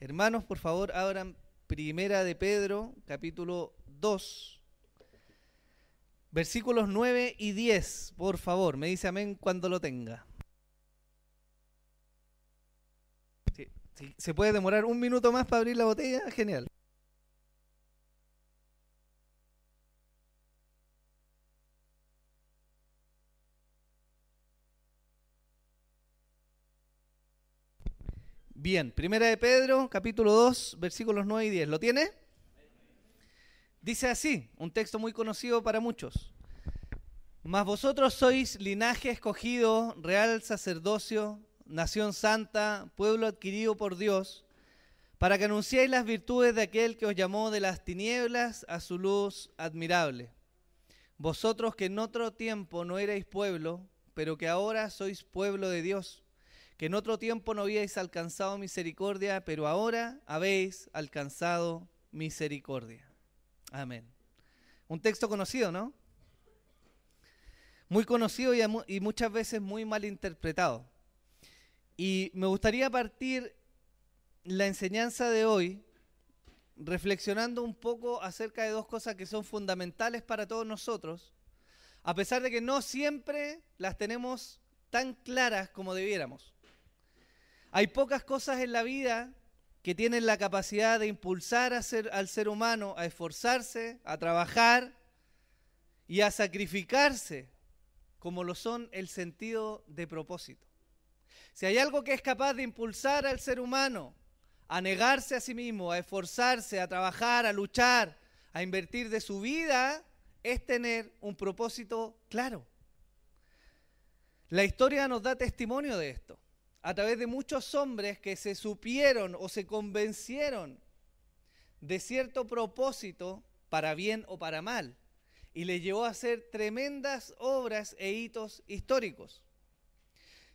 Hermanos, por favor, abran Primera de Pedro, capítulo 2, versículos 9 y 10, por favor. Me dice amén cuando lo tenga. Se puede demorar un minuto más para abrir la botella, genial. Bien, primera de Pedro, capítulo 2, versículos 9 y 10. ¿Lo tiene? Dice así, un texto muy conocido para muchos. Mas vosotros sois linaje escogido, real sacerdocio, nación santa, pueblo adquirido por Dios, para que anunciéis las virtudes de aquel que os llamó de las tinieblas a su luz admirable. Vosotros que en otro tiempo no erais pueblo, pero que ahora sois pueblo de Dios, que en otro tiempo no habíais alcanzado misericordia, pero ahora habéis alcanzado misericordia. Amén. Un texto conocido, ¿no? Muy conocido y, y muchas veces muy mal interpretado. Y me gustaría partir la enseñanza de hoy reflexionando un poco acerca de dos cosas que son fundamentales para todos nosotros, a pesar de que no siempre las tenemos tan claras como debiéramos. Hay pocas cosas en la vida que tienen la capacidad de impulsar al ser humano a esforzarse, a trabajar y a sacrificarse, como lo son el sentido de propósito. Si hay algo que es capaz de impulsar al ser humano a negarse a sí mismo, a esforzarse, a trabajar, a luchar, a invertir de su vida, es tener un propósito claro. La historia nos da testimonio de esto, a través de muchos hombres que se supieron o se convencieron de cierto propósito, para bien o para mal, y le llevó a hacer tremendas obras e hitos históricos.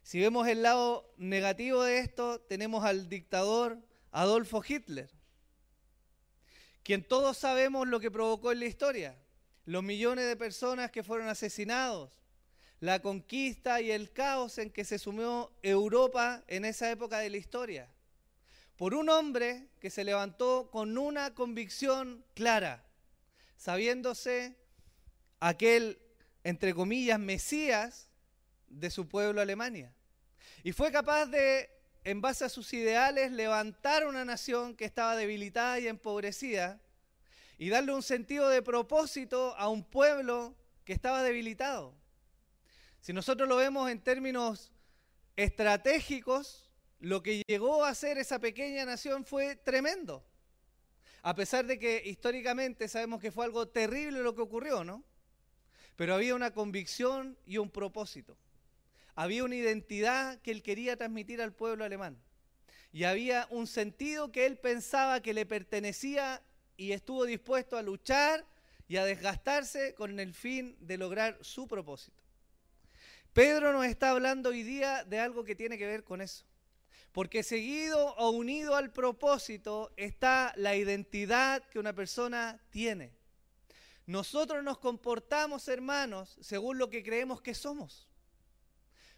Si vemos el lado negativo de esto, tenemos al dictador Adolfo Hitler, quien todos sabemos lo que provocó en la historia, los millones de personas que fueron asesinados, la conquista y el caos en que se sumió Europa en esa época de la historia, por un hombre que se levantó con una convicción clara, sabiéndose aquel, entre comillas, Mesías de su pueblo Alemania. Y fue capaz de, en base a sus ideales, levantar una nación que estaba debilitada y empobrecida y darle un sentido de propósito a un pueblo que estaba debilitado. Si nosotros lo vemos en términos estratégicos, lo que llegó a ser esa pequeña nación fue tremendo. A pesar de que históricamente sabemos que fue algo terrible lo que ocurrió, ¿no? Pero había una convicción y un propósito. Había una identidad que él quería transmitir al pueblo alemán. Y había un sentido que él pensaba que le pertenecía y estuvo dispuesto a luchar y a desgastarse con el fin de lograr su propósito. Pedro nos está hablando hoy día de algo que tiene que ver con eso. Porque seguido o unido al propósito está la identidad que una persona tiene. Nosotros nos comportamos, hermanos, según lo que creemos que somos.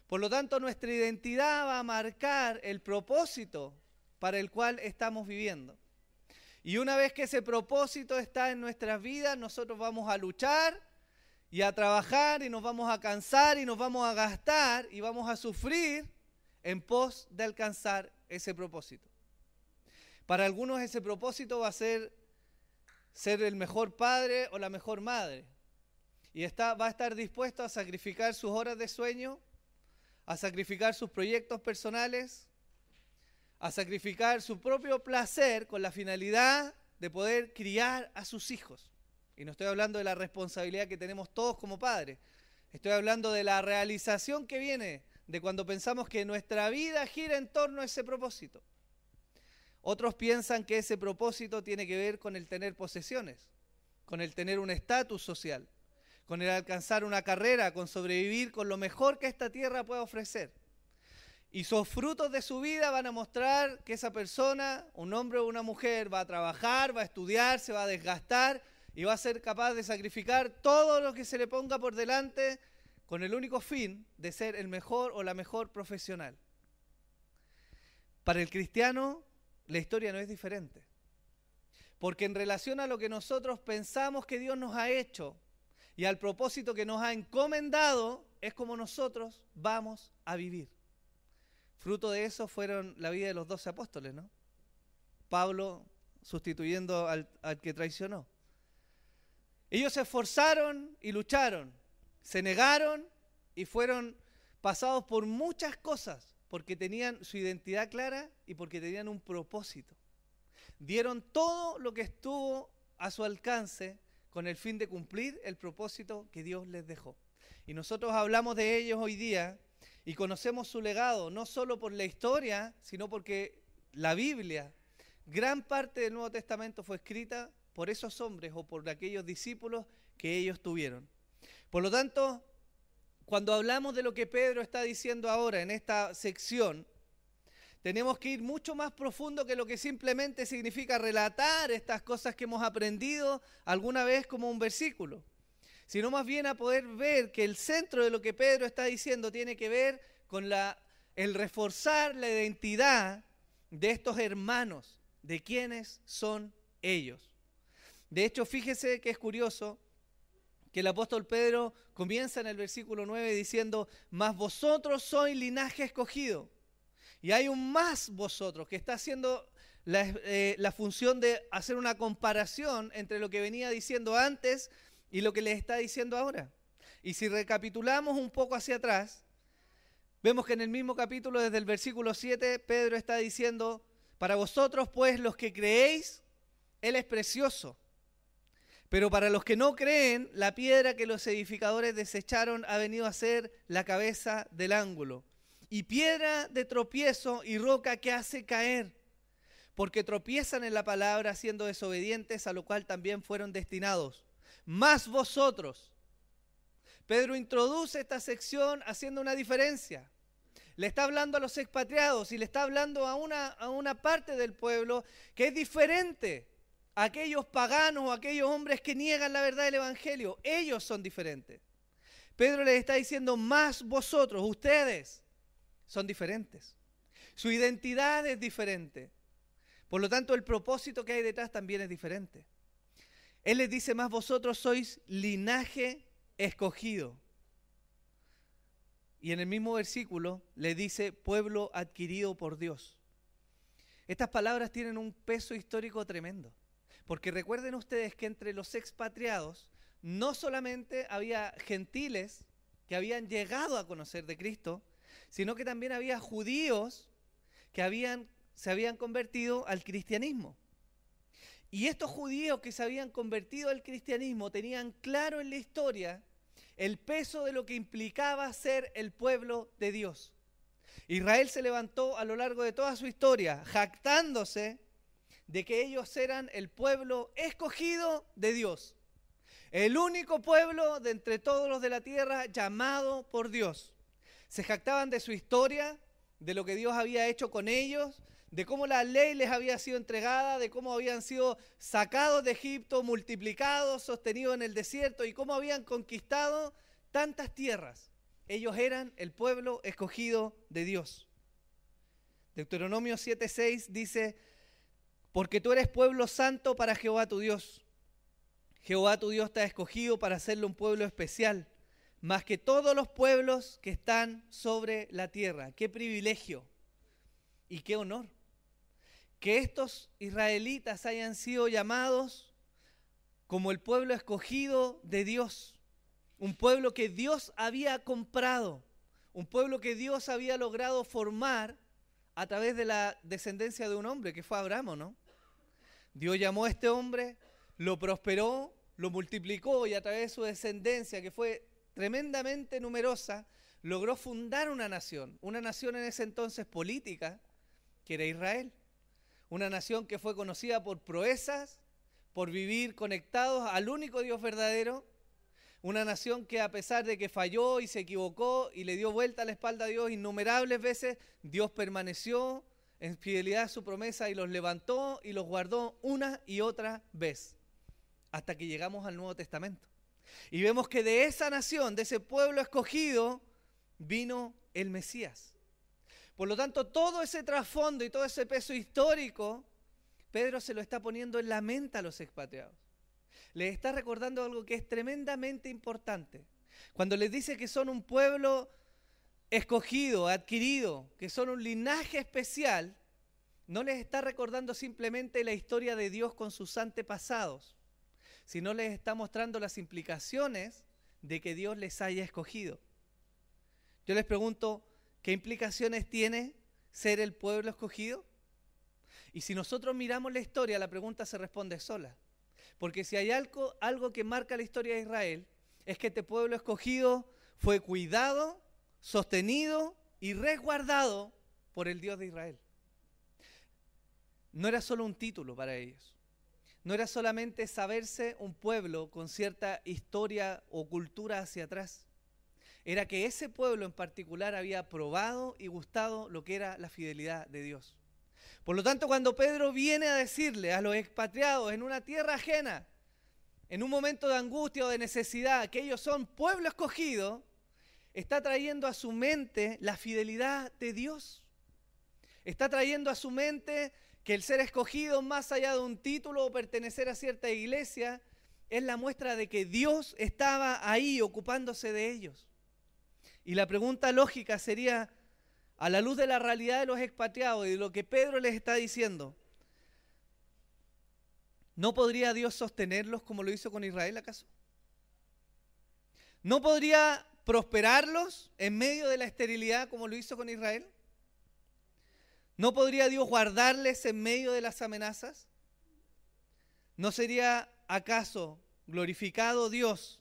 Por lo tanto, nuestra identidad va a marcar el propósito para el cual estamos viviendo. Y una vez que ese propósito está en nuestras vidas, nosotros vamos a luchar y a trabajar y nos vamos a cansar y nos vamos a gastar y vamos a sufrir en pos de alcanzar ese propósito. Para algunos ese propósito va a ser ser el mejor padre o la mejor madre. Y está, va a estar dispuesto a sacrificar sus horas de sueño, a sacrificar sus proyectos personales, a sacrificar su propio placer con la finalidad de poder criar a sus hijos. Y no estoy hablando de la responsabilidad que tenemos todos como padres, estoy hablando de la realización que viene de cuando pensamos que nuestra vida gira en torno a ese propósito. Otros piensan que ese propósito tiene que ver con el tener posesiones, con el tener un estatus social con el alcanzar una carrera, con sobrevivir con lo mejor que esta tierra puede ofrecer. Y sus frutos de su vida van a mostrar que esa persona, un hombre o una mujer, va a trabajar, va a estudiar, se va a desgastar y va a ser capaz de sacrificar todo lo que se le ponga por delante con el único fin de ser el mejor o la mejor profesional. Para el cristiano, la historia no es diferente. Porque en relación a lo que nosotros pensamos que Dios nos ha hecho y al propósito que nos ha encomendado, es como nosotros vamos a vivir. Fruto de eso fueron la vida de los doce apóstoles, ¿no? Pablo sustituyendo al, al que traicionó. Ellos se esforzaron y lucharon, se negaron y fueron pasados por muchas cosas porque tenían su identidad clara y porque tenían un propósito. Dieron todo lo que estuvo a su alcance con el fin de cumplir el propósito que Dios les dejó. Y nosotros hablamos de ellos hoy día y conocemos su legado, no solo por la historia, sino porque la Biblia, gran parte del Nuevo Testamento fue escrita por esos hombres o por aquellos discípulos que ellos tuvieron. Por lo tanto, cuando hablamos de lo que Pedro está diciendo ahora en esta sección, tenemos que ir mucho más profundo que lo que simplemente significa relatar estas cosas que hemos aprendido alguna vez como un versículo, sino más bien a poder ver que el centro de lo que Pedro está diciendo tiene que ver con el reforzar la identidad de estos hermanos, de quienes son ellos. De hecho, fíjese que es curioso que el apóstol Pedro comienza en el versículo 9 diciendo, mas vosotros sois linaje escogido. Y hay un más vosotros que está haciendo la, eh, la, función de hacer una comparación entre lo que venía diciendo antes y lo que les está diciendo ahora. Y si recapitulamos un poco hacia atrás, vemos que en el mismo capítulo, desde el versículo 7, Pedro está diciendo, para vosotros pues los que creéis, Él es precioso pero para los que no creen, la piedra que los edificadores desecharon ha venido a ser la cabeza del ángulo. Y piedra de tropiezo y roca que hace caer, porque tropiezan en la palabra siendo desobedientes, a lo cual también fueron destinados. Más vosotros. Pedro introduce esta sección haciendo una diferencia. Le está hablando a los expatriados y le está hablando a una, a una parte del pueblo que es diferente aquellos paganos o aquellos hombres que niegan la verdad del Evangelio. Ellos son diferentes. Pedro les está diciendo, más vosotros, ustedes, son diferentes. Su identidad es diferente. Por lo tanto, el propósito que hay detrás también es diferente. Él les dice, más vosotros sois linaje escogido. Y en el mismo versículo le dice, pueblo adquirido por Dios. Estas palabras tienen un peso histórico tremendo. Porque recuerden ustedes que entre los expatriados no solamente había gentiles que habían llegado a conocer de Cristo, sino que también había judíos que habían, se habían convertido al cristianismo. Y estos judíos que se habían convertido al cristianismo tenían claro en la historia el peso de lo que implicaba ser el pueblo de Dios. Israel se levantó a lo largo de toda su historia, jactándose de que ellos eran el pueblo escogido de Dios. El único pueblo de entre todos los de la tierra llamado por Dios. Se jactaban de su historia, de lo que Dios había hecho con ellos, de cómo la ley les había sido entregada, de cómo habían sido sacados de Egipto, multiplicados, sostenidos en el desierto y cómo habían conquistado tantas tierras. Ellos eran el pueblo escogido de Dios. Deuteronomio 7:6 dice, porque tú eres pueblo santo para Jehová tu Dios. Jehová tu Dios te ha escogido para hacerle un pueblo especial, más que todos los pueblos que están sobre la tierra. Qué privilegio y qué honor. Que estos israelitas hayan sido llamados como el pueblo escogido de Dios. Un pueblo que Dios había comprado. Un pueblo que Dios había logrado formar a través de la descendencia de un hombre, que fue Abraham, ¿no? Dios llamó a este hombre, lo prosperó, lo multiplicó y a través de su descendencia, que fue tremendamente numerosa, logró fundar una nación, una nación en ese entonces política, que era Israel. Una nación que fue conocida por proezas, por vivir conectados al único Dios verdadero. Una nación que a pesar de que falló y se equivocó y le dio vuelta a la espalda a Dios innumerables veces, Dios permaneció en fidelidad a su promesa y los levantó y los guardó una y otra vez, hasta que llegamos al Nuevo Testamento. Y vemos que de esa nación, de ese pueblo escogido, vino el Mesías. Por lo tanto, todo ese trasfondo y todo ese peso histórico, Pedro se lo está poniendo en la mente a los expatriados. Les está recordando algo que es tremendamente importante. Cuando les dice que son un pueblo escogido, adquirido, que son un linaje especial, no les está recordando simplemente la historia de Dios con sus antepasados, sino les está mostrando las implicaciones de que Dios les haya escogido. Yo les pregunto, ¿qué implicaciones tiene ser el pueblo escogido? Y si nosotros miramos la historia, la pregunta se responde sola. Porque si hay algo, algo que marca la historia de Israel, es que este pueblo escogido fue cuidado, sostenido y resguardado por el Dios de Israel. No era solo un título para ellos. No era solamente saberse un pueblo con cierta historia o cultura hacia atrás. Era que ese pueblo en particular había probado y gustado lo que era la fidelidad de Dios. Por lo tanto, cuando Pedro viene a decirle a los expatriados en una tierra ajena, en un momento de angustia o de necesidad, que ellos son pueblo escogido, está trayendo a su mente la fidelidad de Dios. Está trayendo a su mente que el ser escogido más allá de un título o pertenecer a cierta iglesia es la muestra de que Dios estaba ahí ocupándose de ellos. Y la pregunta lógica sería, a la luz de la realidad de los expatriados y de lo que Pedro les está diciendo, ¿no podría Dios sostenerlos como lo hizo con Israel acaso? ¿No podría prosperarlos en medio de la esterilidad como lo hizo con Israel? ¿No podría Dios guardarles en medio de las amenazas? ¿No sería acaso glorificado Dios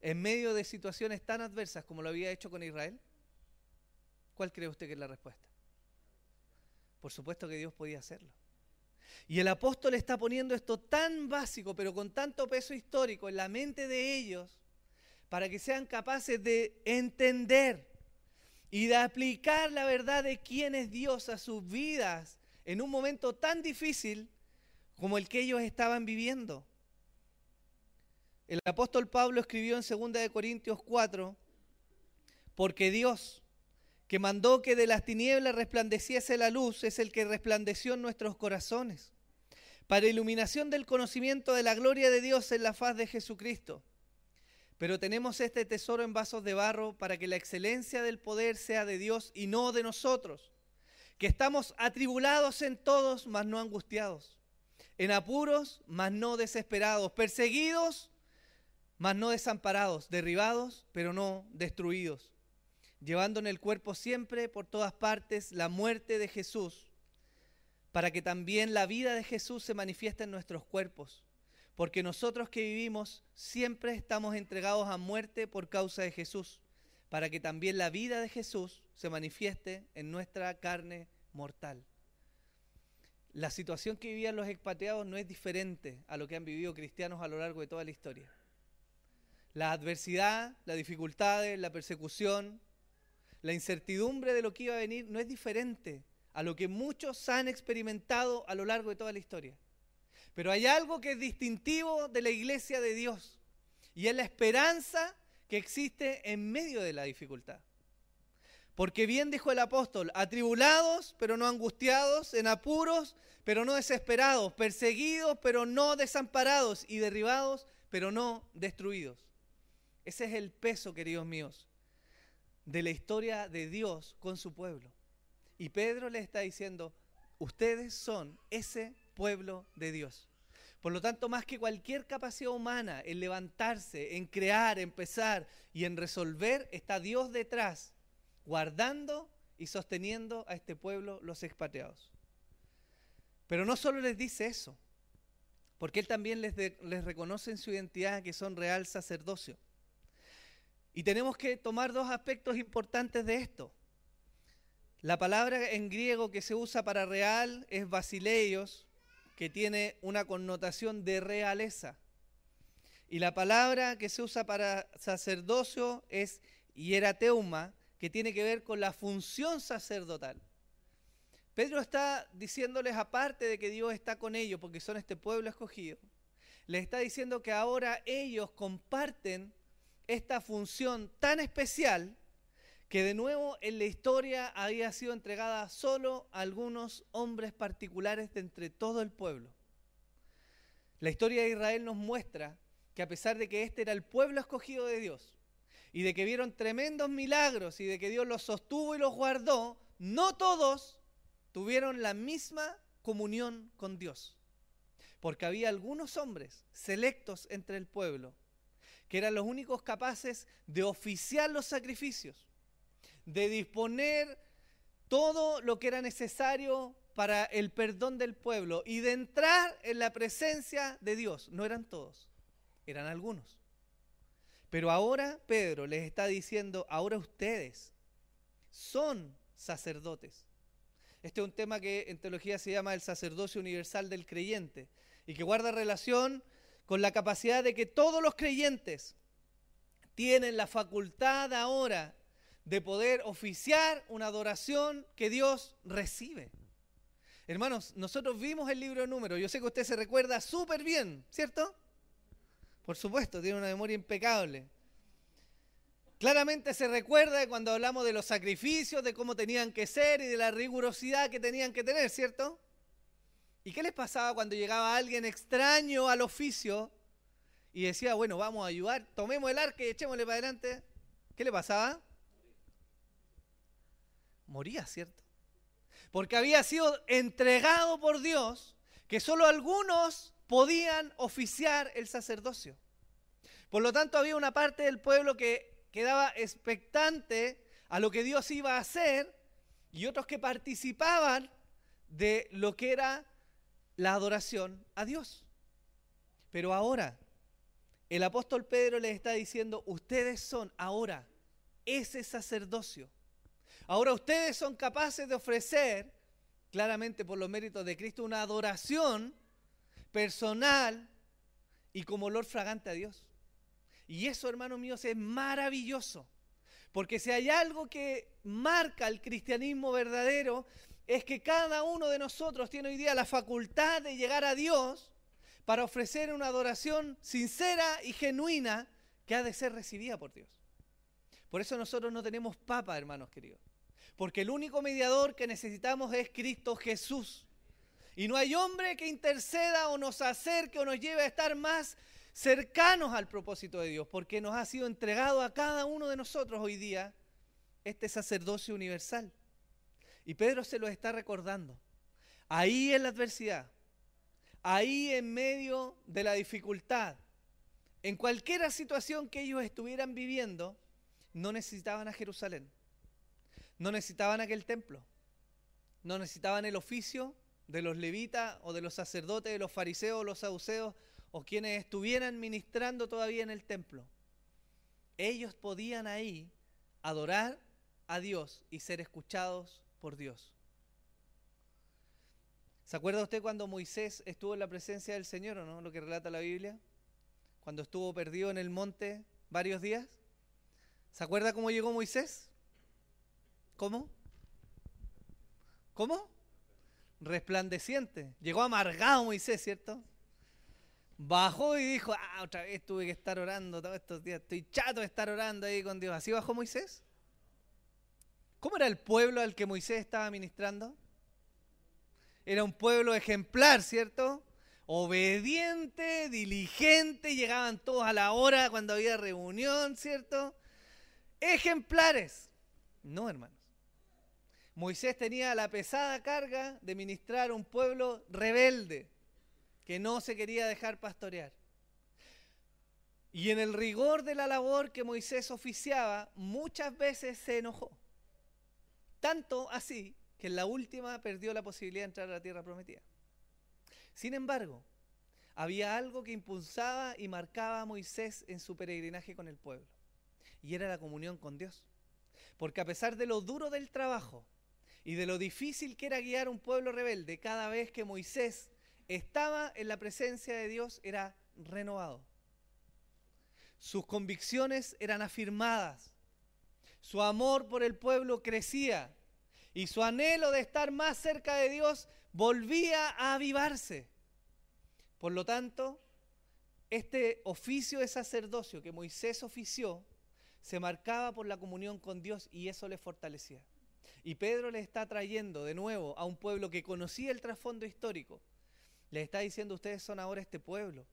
en medio de situaciones tan adversas como lo había hecho con Israel? ¿Cuál cree usted que es la respuesta? Por supuesto que Dios podía hacerlo. Y el apóstol está poniendo esto tan básico, pero con tanto peso histórico en la mente de ellos, para que sean capaces de entender y de aplicar la verdad de quién es Dios a sus vidas en un momento tan difícil como el que ellos estaban viviendo. El apóstol Pablo escribió en 2 Corintios 4, porque Dios, que mandó que de las tinieblas resplandeciese la luz, es el que resplandeció en nuestros corazones, para iluminación del conocimiento de la gloria de Dios en la faz de Jesucristo pero tenemos este tesoro en vasos de barro para que la excelencia del poder sea de Dios y no de nosotros, que estamos atribulados en todos, mas no angustiados, en apuros, mas no desesperados, perseguidos, mas no desamparados, derribados, pero no destruidos, llevando en el cuerpo siempre por todas partes la muerte de Jesús, para que también la vida de Jesús se manifieste en nuestros cuerpos porque nosotros que vivimos siempre estamos entregados a muerte por causa de Jesús, para que también la vida de Jesús se manifieste en nuestra carne mortal. La situación que vivían los expatriados no es diferente a lo que han vivido cristianos a lo largo de toda la historia. La adversidad, las dificultades, la persecución, la incertidumbre de lo que iba a venir no es diferente a lo que muchos han experimentado a lo largo de toda la historia. Pero hay algo que es distintivo de la iglesia de Dios y es la esperanza que existe en medio de la dificultad. Porque bien dijo el apóstol, atribulados pero no angustiados, en apuros pero no desesperados, perseguidos pero no desamparados y derribados pero no destruidos. Ese es el peso, queridos míos, de la historia de Dios con su pueblo. Y Pedro le está diciendo, ustedes son ese pueblo de Dios. Por lo tanto, más que cualquier capacidad humana en levantarse, en crear, empezar y en resolver, está Dios detrás, guardando y sosteniendo a este pueblo, los expatriados. Pero no solo les dice eso, porque Él también les, les reconoce en su identidad que son real sacerdocio. Y tenemos que tomar dos aspectos importantes de esto. La palabra en griego que se usa para real es basileios, que tiene una connotación de realeza. Y la palabra que se usa para sacerdocio es hierateuma, que tiene que ver con la función sacerdotal. Pedro está diciéndoles, aparte de que Dios está con ellos, porque son este pueblo escogido, les está diciendo que ahora ellos comparten esta función tan especial que de nuevo en la historia había sido entregada solo a algunos hombres particulares de entre todo el pueblo. La historia de Israel nos muestra que a pesar de que este era el pueblo escogido de Dios y de que vieron tremendos milagros y de que Dios los sostuvo y los guardó, no todos tuvieron la misma comunión con Dios. Porque había algunos hombres selectos entre el pueblo que eran los únicos capaces de oficiar los sacrificios, de disponer todo lo que era necesario para el perdón del pueblo y de entrar en la presencia de Dios. No eran todos, eran algunos. Pero ahora Pedro les está diciendo, ahora ustedes son sacerdotes. Este es un tema que en teología se llama el sacerdocio universal del creyente y que guarda relación con la capacidad de que todos los creyentes tienen la facultad ahora de poder oficiar una adoración que Dios recibe. Hermanos, nosotros vimos el libro de números, yo sé que usted se recuerda súper bien, ¿cierto? Por supuesto, tiene una memoria impecable. Claramente se recuerda cuando hablamos de los sacrificios, de cómo tenían que ser y de la rigurosidad que tenían que tener, ¿cierto? ¿Y qué les pasaba cuando llegaba alguien extraño al oficio y decía, bueno, vamos a ayudar, tomemos el arca y echémosle para adelante? ¿Qué le pasaba? Moría, ¿cierto? Porque había sido entregado por Dios que solo algunos podían oficiar el sacerdocio. Por lo tanto, había una parte del pueblo que quedaba expectante a lo que Dios iba a hacer y otros que participaban de lo que era la adoración a Dios. Pero ahora, el apóstol Pedro les está diciendo, ustedes son ahora ese sacerdocio. Ahora ustedes son capaces de ofrecer, claramente por los méritos de Cristo, una adoración personal y como olor fragante a Dios. Y eso, hermanos míos, es maravilloso. Porque si hay algo que marca el cristianismo verdadero, es que cada uno de nosotros tiene hoy día la facultad de llegar a Dios para ofrecer una adoración sincera y genuina que ha de ser recibida por Dios. Por eso nosotros no tenemos papa, hermanos queridos. Porque el único mediador que necesitamos es Cristo Jesús. Y no hay hombre que interceda o nos acerque o nos lleve a estar más cercanos al propósito de Dios, porque nos ha sido entregado a cada uno de nosotros hoy día este sacerdocio universal. Y Pedro se lo está recordando. Ahí en la adversidad, ahí en medio de la dificultad, en cualquier situación que ellos estuvieran viviendo, no necesitaban a Jerusalén, no necesitaban aquel templo, no necesitaban el oficio de los levitas o de los sacerdotes, de los fariseos o los saduceos o quienes estuvieran ministrando todavía en el templo, ellos podían ahí adorar a Dios y ser escuchados por Dios. ¿Se acuerda usted cuando Moisés estuvo en la presencia del Señor o no? Lo que relata la Biblia. Cuando estuvo perdido en el monte varios días. ¿Se acuerda cómo llegó Moisés? ¿Cómo? ¿Cómo? Resplandeciente. Llegó amargado Moisés, ¿cierto? bajó y dijo, ah, otra vez tuve que estar orando todos estos días, estoy chato de estar orando ahí con Dios. ¿Así bajó Moisés? ¿Cómo era el pueblo al que Moisés estaba ministrando? Era un pueblo ejemplar, ¿cierto? Obediente, diligente, llegaban todos a la hora cuando había reunión, ¿cierto? Ejemplares. No, hermanos. Moisés tenía la pesada carga de ministrar a un pueblo rebelde, que no se quería dejar pastorear. Y en el rigor de la labor que Moisés oficiaba, muchas veces se enojó. Tanto así que en la última perdió la posibilidad de entrar a la tierra prometida. Sin embargo, había algo que impulsaba y marcaba a Moisés en su peregrinaje con el pueblo. Y era la comunión con Dios. Porque a pesar de lo duro del trabajo y de lo difícil que era guiar un pueblo rebelde, cada vez que Moisés estaba en la presencia de Dios era renovado. Sus convicciones eran afirmadas. Su amor por el pueblo crecía. Y su anhelo de estar más cerca de Dios volvía a avivarse. Por lo tanto, este oficio de sacerdocio que Moisés ofició se marcaba por la comunión con Dios y eso les fortalecía. Y Pedro le está trayendo de nuevo a un pueblo que conocía el trasfondo histórico. Le está diciendo, ustedes son ahora este pueblo,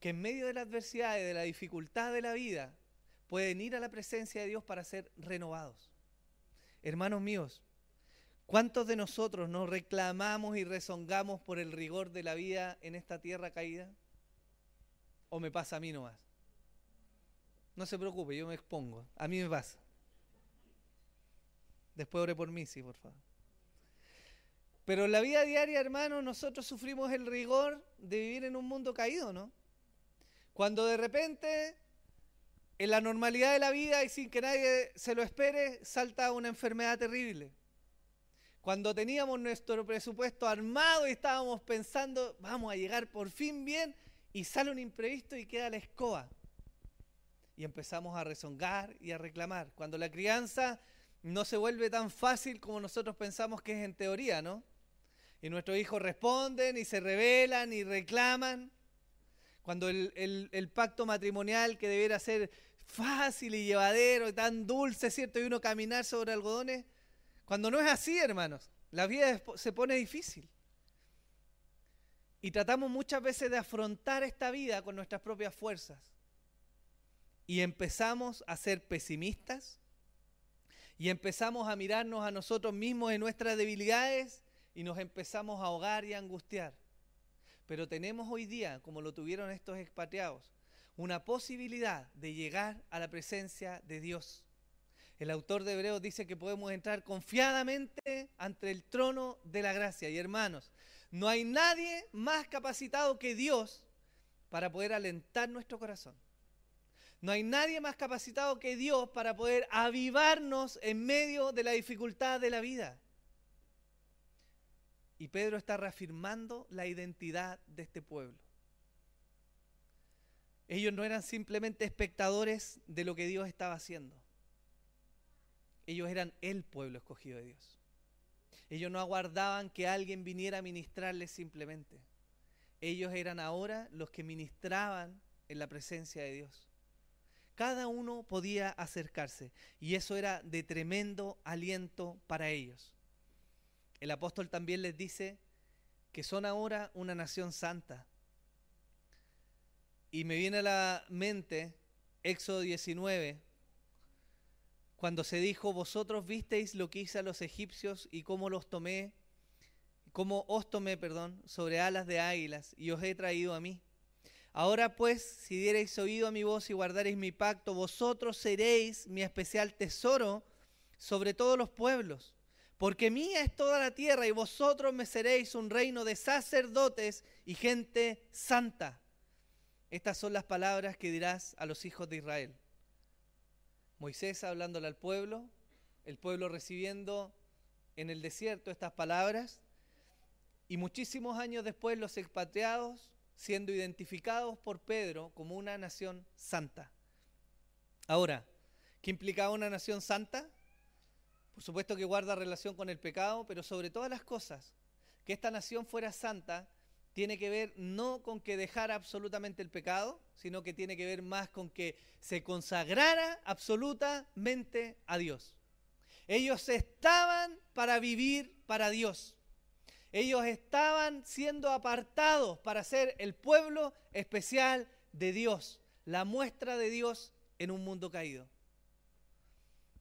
que en medio de la adversidad y de la dificultad de la vida, pueden ir a la presencia de Dios para ser renovados. Hermanos míos, ¿cuántos de nosotros nos reclamamos y rezongamos por el rigor de la vida en esta tierra caída? ¿O me pasa a mí nomás? No se preocupe, yo me expongo. A mí me pasa. Después ore por mí, sí, por favor. Pero en la vida diaria, hermano, nosotros sufrimos el rigor de vivir en un mundo caído, ¿no? Cuando de repente, en la normalidad de la vida y sin que nadie se lo espere, salta una enfermedad terrible. Cuando teníamos nuestro presupuesto armado y estábamos pensando, vamos a llegar por fin bien, y sale un imprevisto y queda la escoba. Y empezamos a rezongar y a reclamar. Cuando la crianza no se vuelve tan fácil como nosotros pensamos que es en teoría, ¿no? Y nuestros hijos responden y se rebelan y reclaman. Cuando el, pacto matrimonial que debiera ser fácil y llevadero y tan dulce, ¿cierto? Y uno caminar sobre algodones. Cuando no es así, hermanos, la vida se pone difícil. Y tratamos muchas veces de afrontar esta vida con nuestras propias fuerzas. Y empezamos a ser pesimistas, y empezamos a mirarnos a nosotros mismos en nuestras debilidades y nos empezamos a ahogar y a angustiar. Pero tenemos hoy día, como lo tuvieron estos expatriados, una posibilidad de llegar a la presencia de Dios. El autor de Hebreos dice que podemos entrar confiadamente ante el trono de la gracia. Y hermanos, no hay nadie más capacitado que Dios para poder alentar nuestro corazón. No hay nadie más capacitado que Dios para poder avivarnos en medio de la dificultad de la vida. Y Pedro está reafirmando la identidad de este pueblo. Ellos no eran simplemente espectadores de lo que Dios estaba haciendo. Ellos eran el pueblo escogido de Dios. Ellos no aguardaban que alguien viniera a ministrarles simplemente. Ellos eran ahora los que ministraban en la presencia de Dios. Cada uno podía acercarse y eso era de tremendo aliento para ellos. El apóstol también les dice que son ahora una nación santa. Y me viene a la mente Éxodo 19, cuando se dijo, vosotros visteis lo que hice a los egipcios y cómo los tomé, cómo os tomé, perdón, sobre alas de águilas y os he traído a mí. Ahora pues, si diereis oído a mi voz y guardareis mi pacto, vosotros seréis mi especial tesoro sobre todos los pueblos. Porque mía es toda la tierra y vosotros me seréis un reino de sacerdotes y gente santa. Estas son las palabras que dirás a los hijos de Israel. Moisés hablándole al pueblo, el pueblo recibiendo en el desierto estas palabras, y muchísimos años después los expatriados siendo identificados por Pedro como una nación santa. Ahora, ¿qué implicaba una nación santa? Por supuesto que guarda relación con el pecado, pero sobre todas las cosas, que esta nación fuera santa tiene que ver no con que dejara absolutamente el pecado, sino que tiene que ver más con que se consagrara absolutamente a Dios. Ellos estaban para vivir para Dios. Ellos estaban siendo apartados para ser el pueblo especial de Dios, la muestra de Dios en un mundo caído.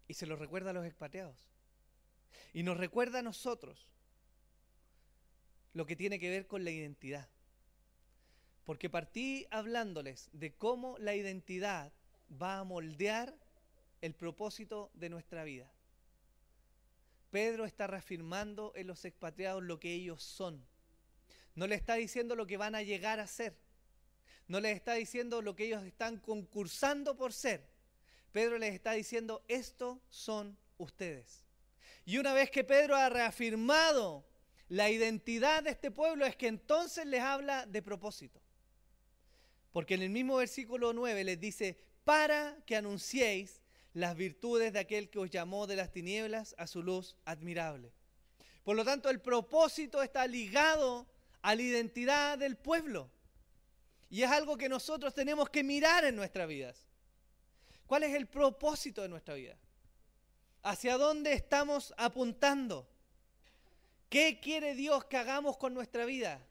Y se lo recuerda a los expatriados. Y nos recuerda a nosotros lo que tiene que ver con la identidad. Porque partí hablándoles de cómo la identidad va a moldear el propósito de nuestra vida. Pedro está reafirmando en los expatriados lo que ellos son. No le está diciendo lo que van a llegar a ser. No les está diciendo lo que ellos están concursando por ser. Pedro les está diciendo, esto son ustedes. Y una vez que Pedro ha reafirmado la identidad de este pueblo, es que entonces les habla de propósito. Porque en el mismo versículo 9 les dice, para que anunciéis las virtudes de aquel que os llamó de las tinieblas a su luz admirable. Por lo tanto, el propósito está ligado a la identidad del pueblo. Y es algo que nosotros tenemos que mirar en nuestras vidas. ¿Cuál es el propósito de nuestra vida? ¿Hacia dónde estamos apuntando? ¿Qué quiere Dios que hagamos con nuestra vida?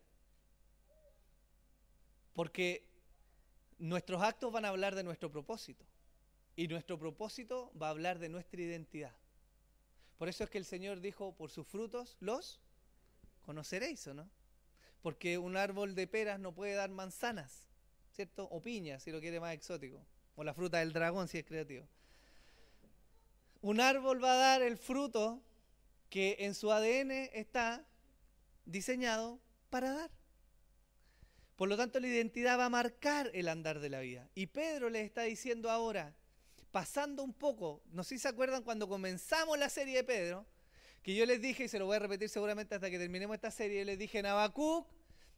Porque nuestros actos van a hablar de nuestro propósito. Y nuestro propósito va a hablar de nuestra identidad. Por eso es que el Señor dijo, por sus frutos los conoceréis, ¿o no? Porque un árbol de peras no puede dar manzanas, ¿cierto? O piñas, si lo quiere más exótico. O la fruta del dragón, si es creativo. Un árbol va a dar el fruto que en su ADN está diseñado para dar. Por lo tanto, la identidad va a marcar el andar de la vida. Y Pedro le está diciendo ahora, pasando un poco, no sé si se acuerdan cuando comenzamos la serie de Pedro, que yo les dije, y se lo voy a repetir seguramente hasta que terminemos esta serie, les dije en Habacuc,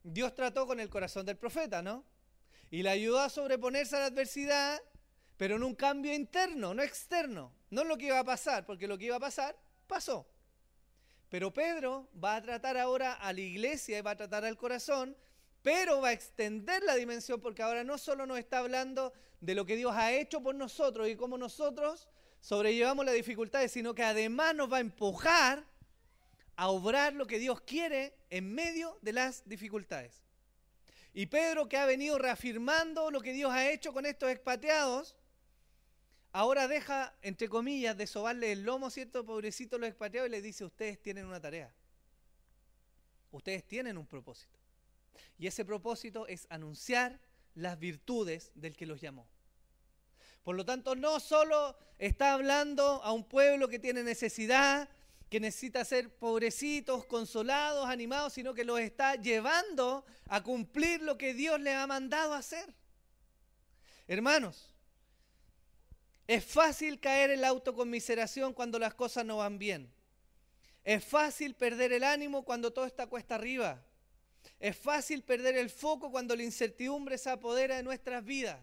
Dios trató con el corazón del profeta, ¿no? Y le ayudó a sobreponerse a la adversidad, pero en un cambio interno, no externo. No lo que iba a pasar, porque lo que iba a pasar, pasó. Pero Pedro va a tratar ahora a la iglesia y va a tratar al corazón pero va a extender la dimensión porque ahora no solo nos está hablando de lo que Dios ha hecho por nosotros y cómo nosotros sobrellevamos las dificultades, sino que además nos va a empujar a obrar lo que Dios quiere en medio de las dificultades. Y Pedro, que ha venido reafirmando lo que Dios ha hecho con estos expatriados, ahora deja, entre comillas, de sobarle el lomo, ¿cierto? Pobrecito los expatriados y les dice, ustedes tienen una tarea. Ustedes tienen un propósito. Y ese propósito es anunciar las virtudes del que los llamó. Por lo tanto, no solo está hablando a un pueblo que tiene necesidad, que necesita ser pobrecitos, consolados, animados, sino que los está llevando a cumplir lo que Dios le ha mandado hacer. Hermanos, es fácil caer en la autoconmiseración cuando las cosas no van bien. Es fácil perder el ánimo cuando todo está cuesta arriba. Es fácil perder el foco cuando la incertidumbre se apodera de nuestras vidas.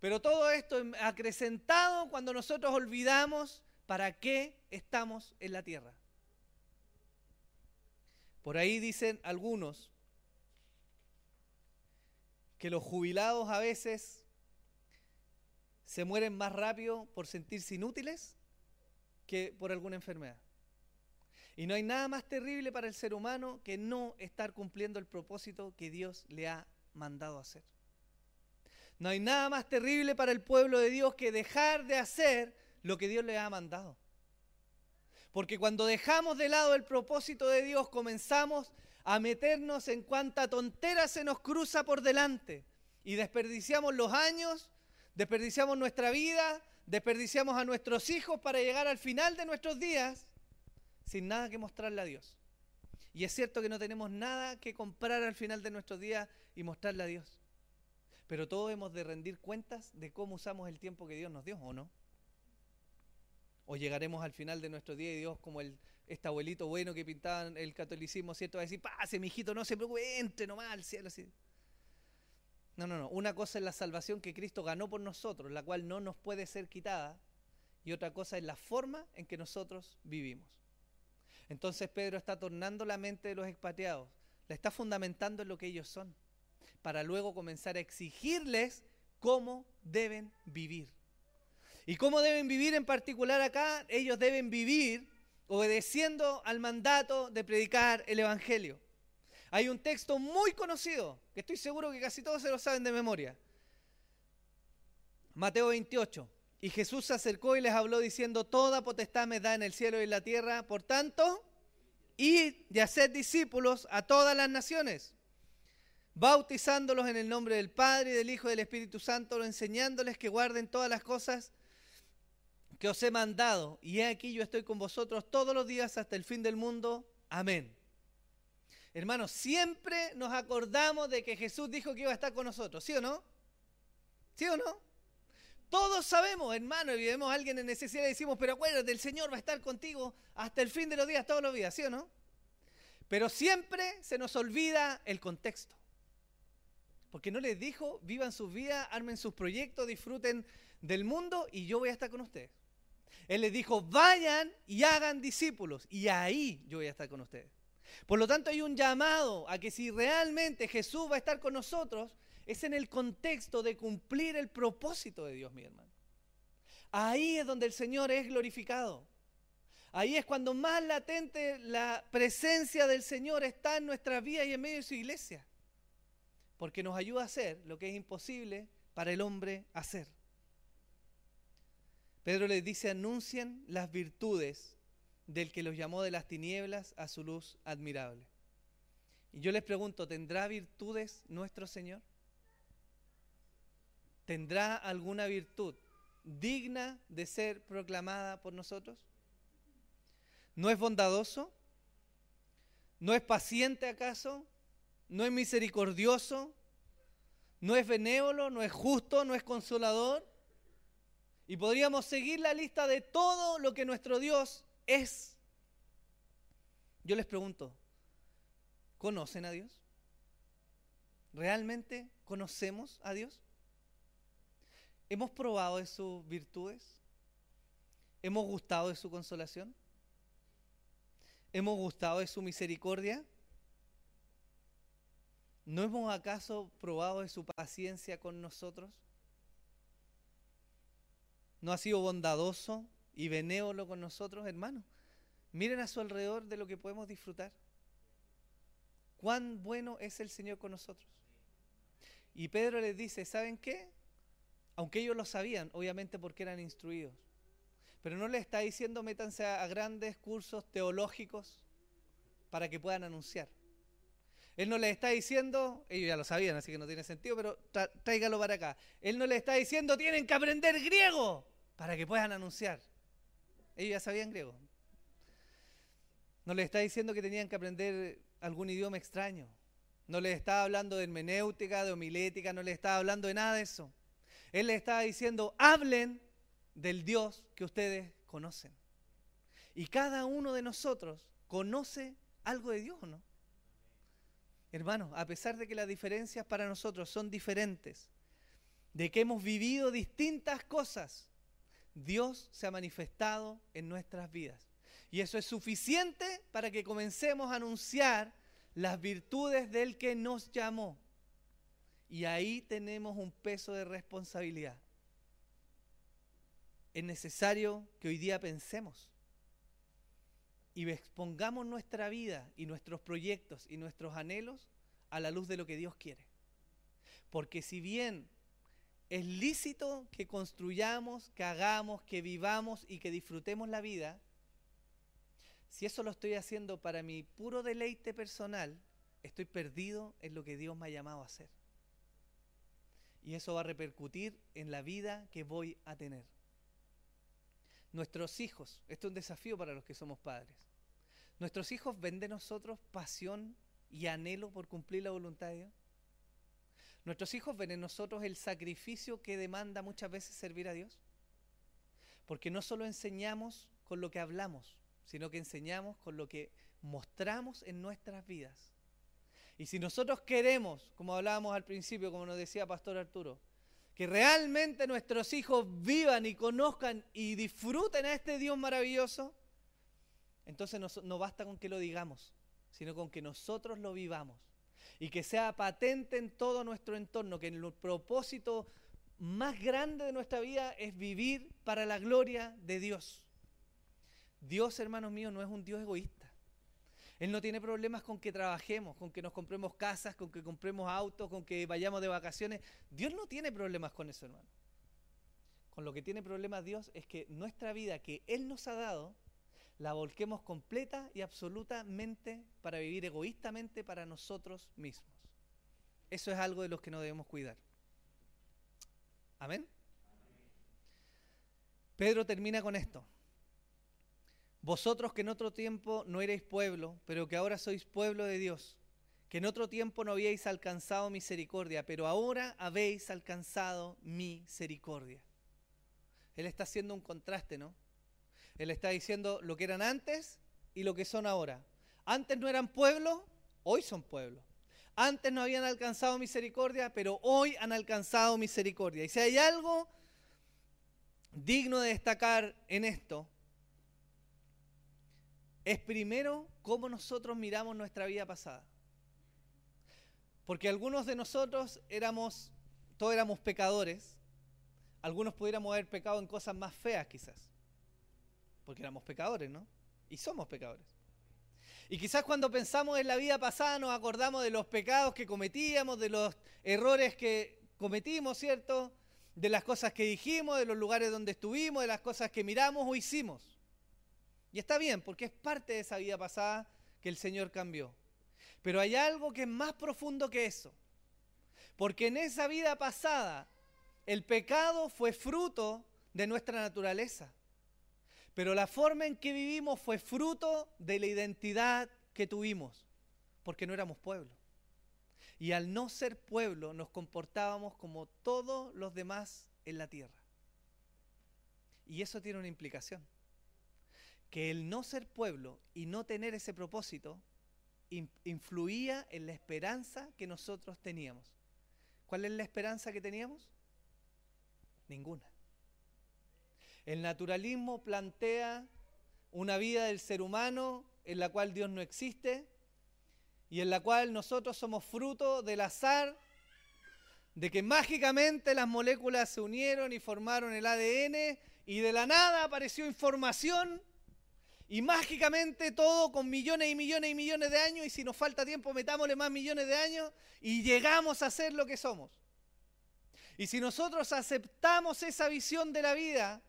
Pero todo esto es acrecentado cuando nosotros olvidamos para qué estamos en la tierra. Por ahí dicen algunos que los jubilados a veces se mueren más rápido por sentirse inútiles que por alguna enfermedad. Y no hay nada más terrible para el ser humano que no estar cumpliendo el propósito que Dios le ha mandado hacer. No hay nada más terrible para el pueblo de Dios que dejar de hacer lo que Dios le ha mandado. Porque cuando dejamos de lado el propósito de Dios, comenzamos a meternos en cuanta tontera se nos cruza por delante. Y desperdiciamos los años, desperdiciamos nuestra vida, desperdiciamos a nuestros hijos para llegar al final de nuestros días sin nada que mostrarle a Dios. Y es cierto que no tenemos nada que comprar al final de nuestros días y mostrarle a Dios. Pero todos hemos de rendir cuentas de cómo usamos el tiempo que Dios nos dio, ¿o no? O llegaremos al final de nuestro día y Dios, como el, este abuelito bueno que pintaba el catolicismo, ¿cierto? Va a decir, pase, mi hijito, no se preocupe, entre nomás al cielo. Así. No, no, no. Una cosa es la salvación que Cristo ganó por nosotros, la cual no nos puede ser quitada. Y otra cosa es la forma en que nosotros vivimos. Entonces Pedro está tornando la mente de los expatriados, la está fundamentando en lo que ellos son, para luego comenzar a exigirles cómo deben vivir. ¿Y cómo deben vivir en particular acá? Ellos deben vivir obedeciendo al mandato de predicar el Evangelio. Hay un texto muy conocido, que estoy seguro que casi todos se lo saben de memoria. Mateo 28. Y Jesús se acercó y les habló diciendo, toda potestad me da en el cielo y en la tierra, por tanto, y haced discípulos a todas las naciones, bautizándolos en el nombre del Padre y del Hijo y del Espíritu Santo, enseñándoles que guarden todas las cosas que os he mandado. Y he aquí yo estoy con vosotros todos los días hasta el fin del mundo. Amén. Hermanos, siempre nos acordamos de que Jesús dijo que iba a estar con nosotros, ¿sí o no? ¿Sí o no? Todos sabemos, hermano, y vemos a alguien en necesidad y decimos, pero acuérdate, el Señor va a estar contigo hasta el fin de los días, todos los días, ¿sí o no? Pero siempre se nos olvida el contexto. Porque no les dijo, vivan sus vidas, armen sus proyectos, disfruten del mundo y yo voy a estar con ustedes. Él les dijo, vayan y hagan discípulos y ahí yo voy a estar con ustedes. Por lo tanto, hay un llamado a que si realmente Jesús va a estar con nosotros, es en el contexto de cumplir el propósito de Dios, mi hermano. Ahí es donde el Señor es glorificado. Ahí es cuando más latente la presencia del Señor está en nuestras vidas y en medio de su iglesia. Porque nos ayuda a hacer lo que es imposible para el hombre hacer. Pedro les dice, anuncien las virtudes del que los llamó de las tinieblas a su luz admirable. Y yo les pregunto, ¿tendrá virtudes nuestro Señor? ¿Tendrá alguna virtud digna de ser proclamada por nosotros? ¿No es bondadoso? ¿No es paciente acaso? ¿No es misericordioso? ¿No es benévolo? ¿No es justo? ¿No es consolador? Y podríamos seguir la lista de todo lo que nuestro Dios es. Yo les pregunto, ¿conocen a Dios? ¿Realmente conocemos a Dios? ¿Hemos probado de sus virtudes? ¿Hemos gustado de su consolación? ¿Hemos gustado de su misericordia? ¿No hemos acaso probado de su paciencia con nosotros? ¿No ha sido bondadoso y benévolo con nosotros, hermanos? Miren a su alrededor de lo que podemos disfrutar. Cuán bueno es el Señor con nosotros. Y Pedro les dice, ¿saben qué? Aunque ellos lo sabían, obviamente porque eran instruidos. Pero no les está diciendo métanse a, grandes cursos teológicos para que puedan anunciar. Él no les está diciendo, ellos ya lo sabían, así que no tiene sentido, pero tráigalo para acá. Él no les está diciendo, tienen que aprender griego para que puedan anunciar. Ellos ya sabían griego. No les está diciendo que tenían que aprender algún idioma extraño. No les está hablando de hermenéutica, de homilética, no les está hablando de nada de eso. Él les está diciendo, hablen del Dios que ustedes conocen. Y cada uno de nosotros conoce algo de Dios, ¿no? Hermanos, a pesar de que las diferencias para nosotros son diferentes, de que hemos vivido distintas cosas, Dios se ha manifestado en nuestras vidas. Y eso es suficiente para que comencemos a anunciar las virtudes del que nos llamó. Y ahí tenemos un peso de responsabilidad. Es necesario que hoy día pensemos y expongamos nuestra vida y nuestros proyectos y nuestros anhelos a la luz de lo que Dios quiere. Porque si bien es lícito que construyamos, que hagamos, que vivamos y que disfrutemos la vida, si eso lo estoy haciendo para mi puro deleite personal, estoy perdido en lo que Dios me ha llamado a hacer. Y eso va a repercutir en la vida que voy a tener. Nuestros hijos, esto es un desafío para los que somos padres. Nuestros hijos ven de nosotros pasión y anhelo por cumplir la voluntad de Dios. Nuestros hijos ven en nosotros el sacrificio que demanda muchas veces servir a Dios. Porque no solo enseñamos con lo que hablamos, sino que enseñamos con lo que mostramos en nuestras vidas. Y si nosotros queremos, como hablábamos al principio, como nos decía Pastor Arturo, que realmente nuestros hijos vivan y conozcan y disfruten a este Dios maravilloso, entonces no, basta con que lo digamos, sino con que nosotros lo vivamos y que sea patente en todo nuestro entorno, que el propósito más grande de nuestra vida es vivir para la gloria de Dios. Dios, hermanos míos, no es un Dios egoísta. Él no tiene problemas con que trabajemos, con que nos compremos casas, con que compremos autos, con que vayamos de vacaciones. Dios no tiene problemas con eso, hermano. Con lo que tiene problemas Dios es que nuestra vida que Él nos ha dado la volquemos completa y absolutamente para vivir egoístamente para nosotros mismos. Eso es algo de los que no debemos cuidar. Amén. Pedro termina con esto. Vosotros que en otro tiempo no erais pueblo, pero que ahora sois pueblo de Dios, que en otro tiempo no habíais alcanzado misericordia, pero ahora habéis alcanzado misericordia. Él está haciendo un contraste, ¿no? Él está diciendo lo que eran antes y lo que son ahora. Antes no eran pueblo, hoy son pueblo. Antes no habían alcanzado misericordia, pero hoy han alcanzado misericordia. Y si hay algo digno de destacar en esto, es primero cómo nosotros miramos nuestra vida pasada. Porque algunos de nosotros éramos, todos éramos pecadores, algunos pudiéramos haber pecado en cosas más feas quizás, porque éramos pecadores, ¿no? Y somos pecadores. Y quizás cuando pensamos en la vida pasada nos acordamos de los pecados que cometíamos, de los errores que cometimos, ¿cierto? De las cosas que dijimos, de los lugares donde estuvimos, de las cosas que miramos o hicimos. Y está bien, porque es parte de esa vida pasada que el Señor cambió. Pero hay algo que es más profundo que eso. Porque en esa vida pasada el pecado fue fruto de nuestra naturaleza. Pero la forma en que vivimos fue fruto de la identidad que tuvimos, porque no éramos pueblo. Y al no ser pueblo nos comportábamos como todos los demás en la tierra. Y eso tiene una implicación. Que el no ser pueblo y no tener ese propósito influía en la esperanza que nosotros teníamos. ¿Cuál es la esperanza que teníamos? Ninguna. El naturalismo plantea una vida del ser humano en la cual Dios no existe y en la cual nosotros somos fruto del azar, de que mágicamente las moléculas se unieron y formaron el ADN y de la nada apareció información y mágicamente todo con millones y millones y millones de años y si nos falta tiempo metámosle más millones de años y llegamos a ser lo que somos. Y si nosotros aceptamos esa visión de la vida,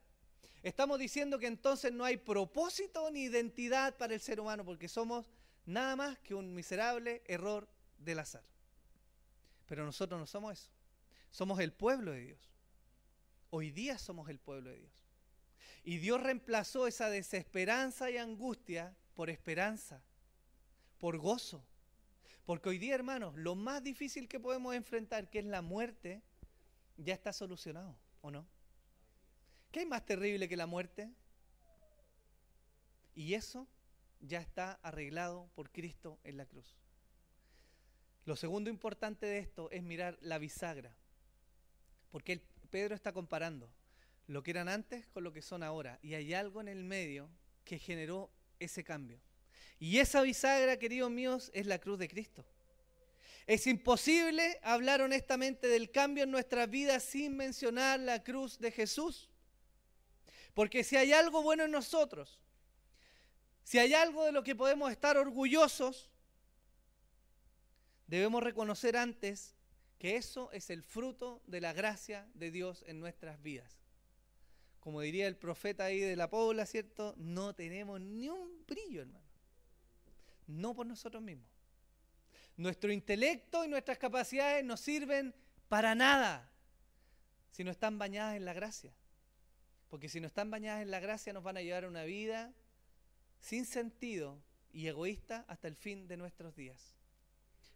Estamos diciendo que entonces no hay propósito ni identidad para el ser humano porque somos nada más que un miserable error del azar. Pero nosotros no somos eso. Somos el pueblo de Dios. Hoy día somos el pueblo de Dios. Y Dios reemplazó esa desesperanza y angustia por esperanza, por gozo. Porque hoy día, hermanos, lo más difícil que podemos enfrentar, que es la muerte, ya está solucionado, ¿o no? ¿Qué hay más terrible que la muerte? Y eso ya está arreglado por Cristo en la cruz. Lo segundo importante de esto es mirar la bisagra, porque Pedro está comparando lo que eran antes con lo que son ahora, y hay algo en el medio que generó ese cambio. Y esa bisagra, queridos míos, es la cruz de Cristo. Es imposible hablar honestamente del cambio en nuestras vidas sin mencionar la cruz de Jesús. Porque si hay algo bueno en nosotros, si hay algo de lo que podemos estar orgullosos, debemos reconocer antes que eso es el fruto de la gracia de Dios en nuestras vidas. Como diría el profeta ahí de la Pobla, ¿cierto? No tenemos ni un brillo, hermano. No por nosotros mismos. Nuestro intelecto y nuestras capacidades no sirven para nada si no están bañadas en la gracia. Porque si no están bañadas en la gracia nos van a llevar a una vida sin sentido y egoísta hasta el fin de nuestros días.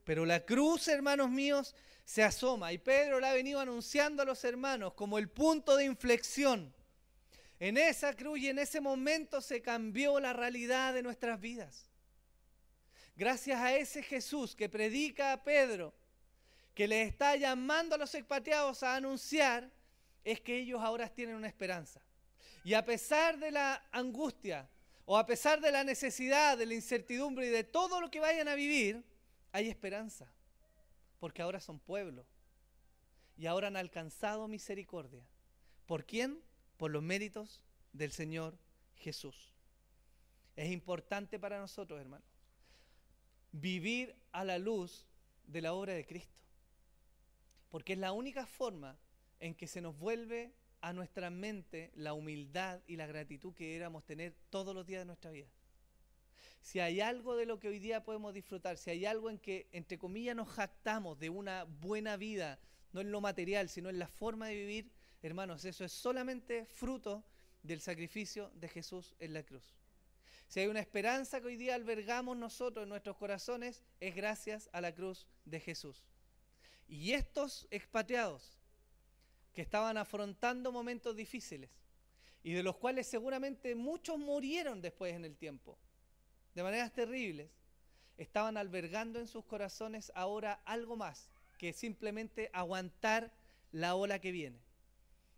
Pero la cruz, hermanos míos, se asoma y Pedro la ha venido anunciando a los hermanos como el punto de inflexión. En esa cruz y en ese momento se cambió la realidad de nuestras vidas. Gracias a ese Jesús que predica a Pedro, que le está llamando a los expatriados a anunciar, es que ellos ahora tienen una esperanza. Y a pesar de la angustia, o a pesar de la necesidad, de la incertidumbre y de todo lo que vayan a vivir, hay esperanza. Porque ahora son pueblo. Y ahora han alcanzado misericordia. ¿Por quién? Por los méritos del Señor Jesús. Es importante para nosotros, hermanos, vivir a la luz de la obra de Cristo. Porque es la única forma en que se nos vuelve a nuestra mente la humildad y la gratitud que deberíamos tener todos los días de nuestra vida. Si hay algo de lo que hoy día podemos disfrutar, si hay algo en que, entre comillas, nos jactamos de una buena vida, no en lo material, sino en la forma de vivir, hermanos, eso es solamente fruto del sacrificio de Jesús en la cruz. Si hay una esperanza que hoy día albergamos nosotros en nuestros corazones, es gracias a la cruz de Jesús. Y estos expatriados que estaban afrontando momentos difíciles y de los cuales seguramente muchos murieron después en el tiempo, de maneras terribles, estaban albergando en sus corazones ahora algo más que simplemente aguantar la ola que viene.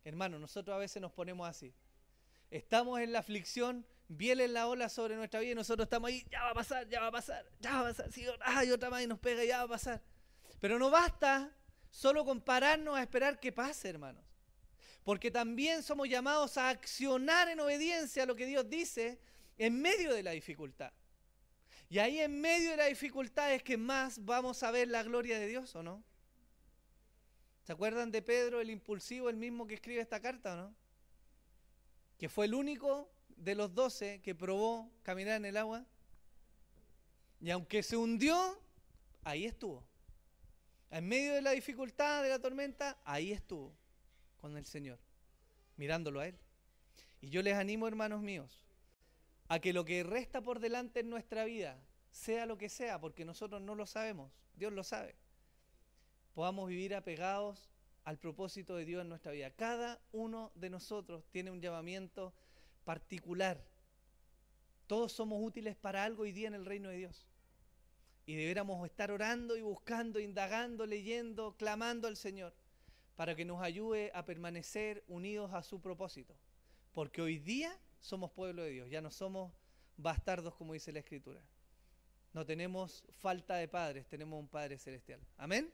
Hermano, nosotros a veces nos ponemos así. Estamos en la aflicción, viene la ola sobre nuestra vida y nosotros estamos ahí, ya va a pasar, ya va a pasar, ya va a pasar, hay otra más y nos pega, ya va a pasar. Pero no basta solo compararnos a esperar que pase, hermanos. porque también somos llamados a accionar en obediencia a lo que Dios dice en medio de la dificultad. Y ahí en medio de la dificultad es que más vamos a ver la gloria de Dios, ¿o no? ¿Se acuerdan de Pedro, el impulsivo, el mismo que escribe esta carta, no? Que fue el único de los doce que probó caminar en el agua. Y aunque se hundió, ahí estuvo. En medio de la dificultad, de la tormenta, ahí estuvo con el Señor, mirándolo a Él. Y yo les animo, hermanos míos, a que lo que resta por delante en nuestra vida, sea lo que sea, porque nosotros no lo sabemos, Dios lo sabe, podamos vivir apegados al propósito de Dios en nuestra vida. Cada uno de nosotros tiene un llamamiento particular. Todos somos útiles para algo hoy día en el reino de Dios. Y deberíamos estar orando y buscando, indagando, leyendo, clamando al Señor para que nos ayude a permanecer unidos a su propósito. Porque hoy día somos pueblo de Dios, ya no somos bastardos como dice la Escritura. No tenemos falta de padres, tenemos un Padre celestial. Amén.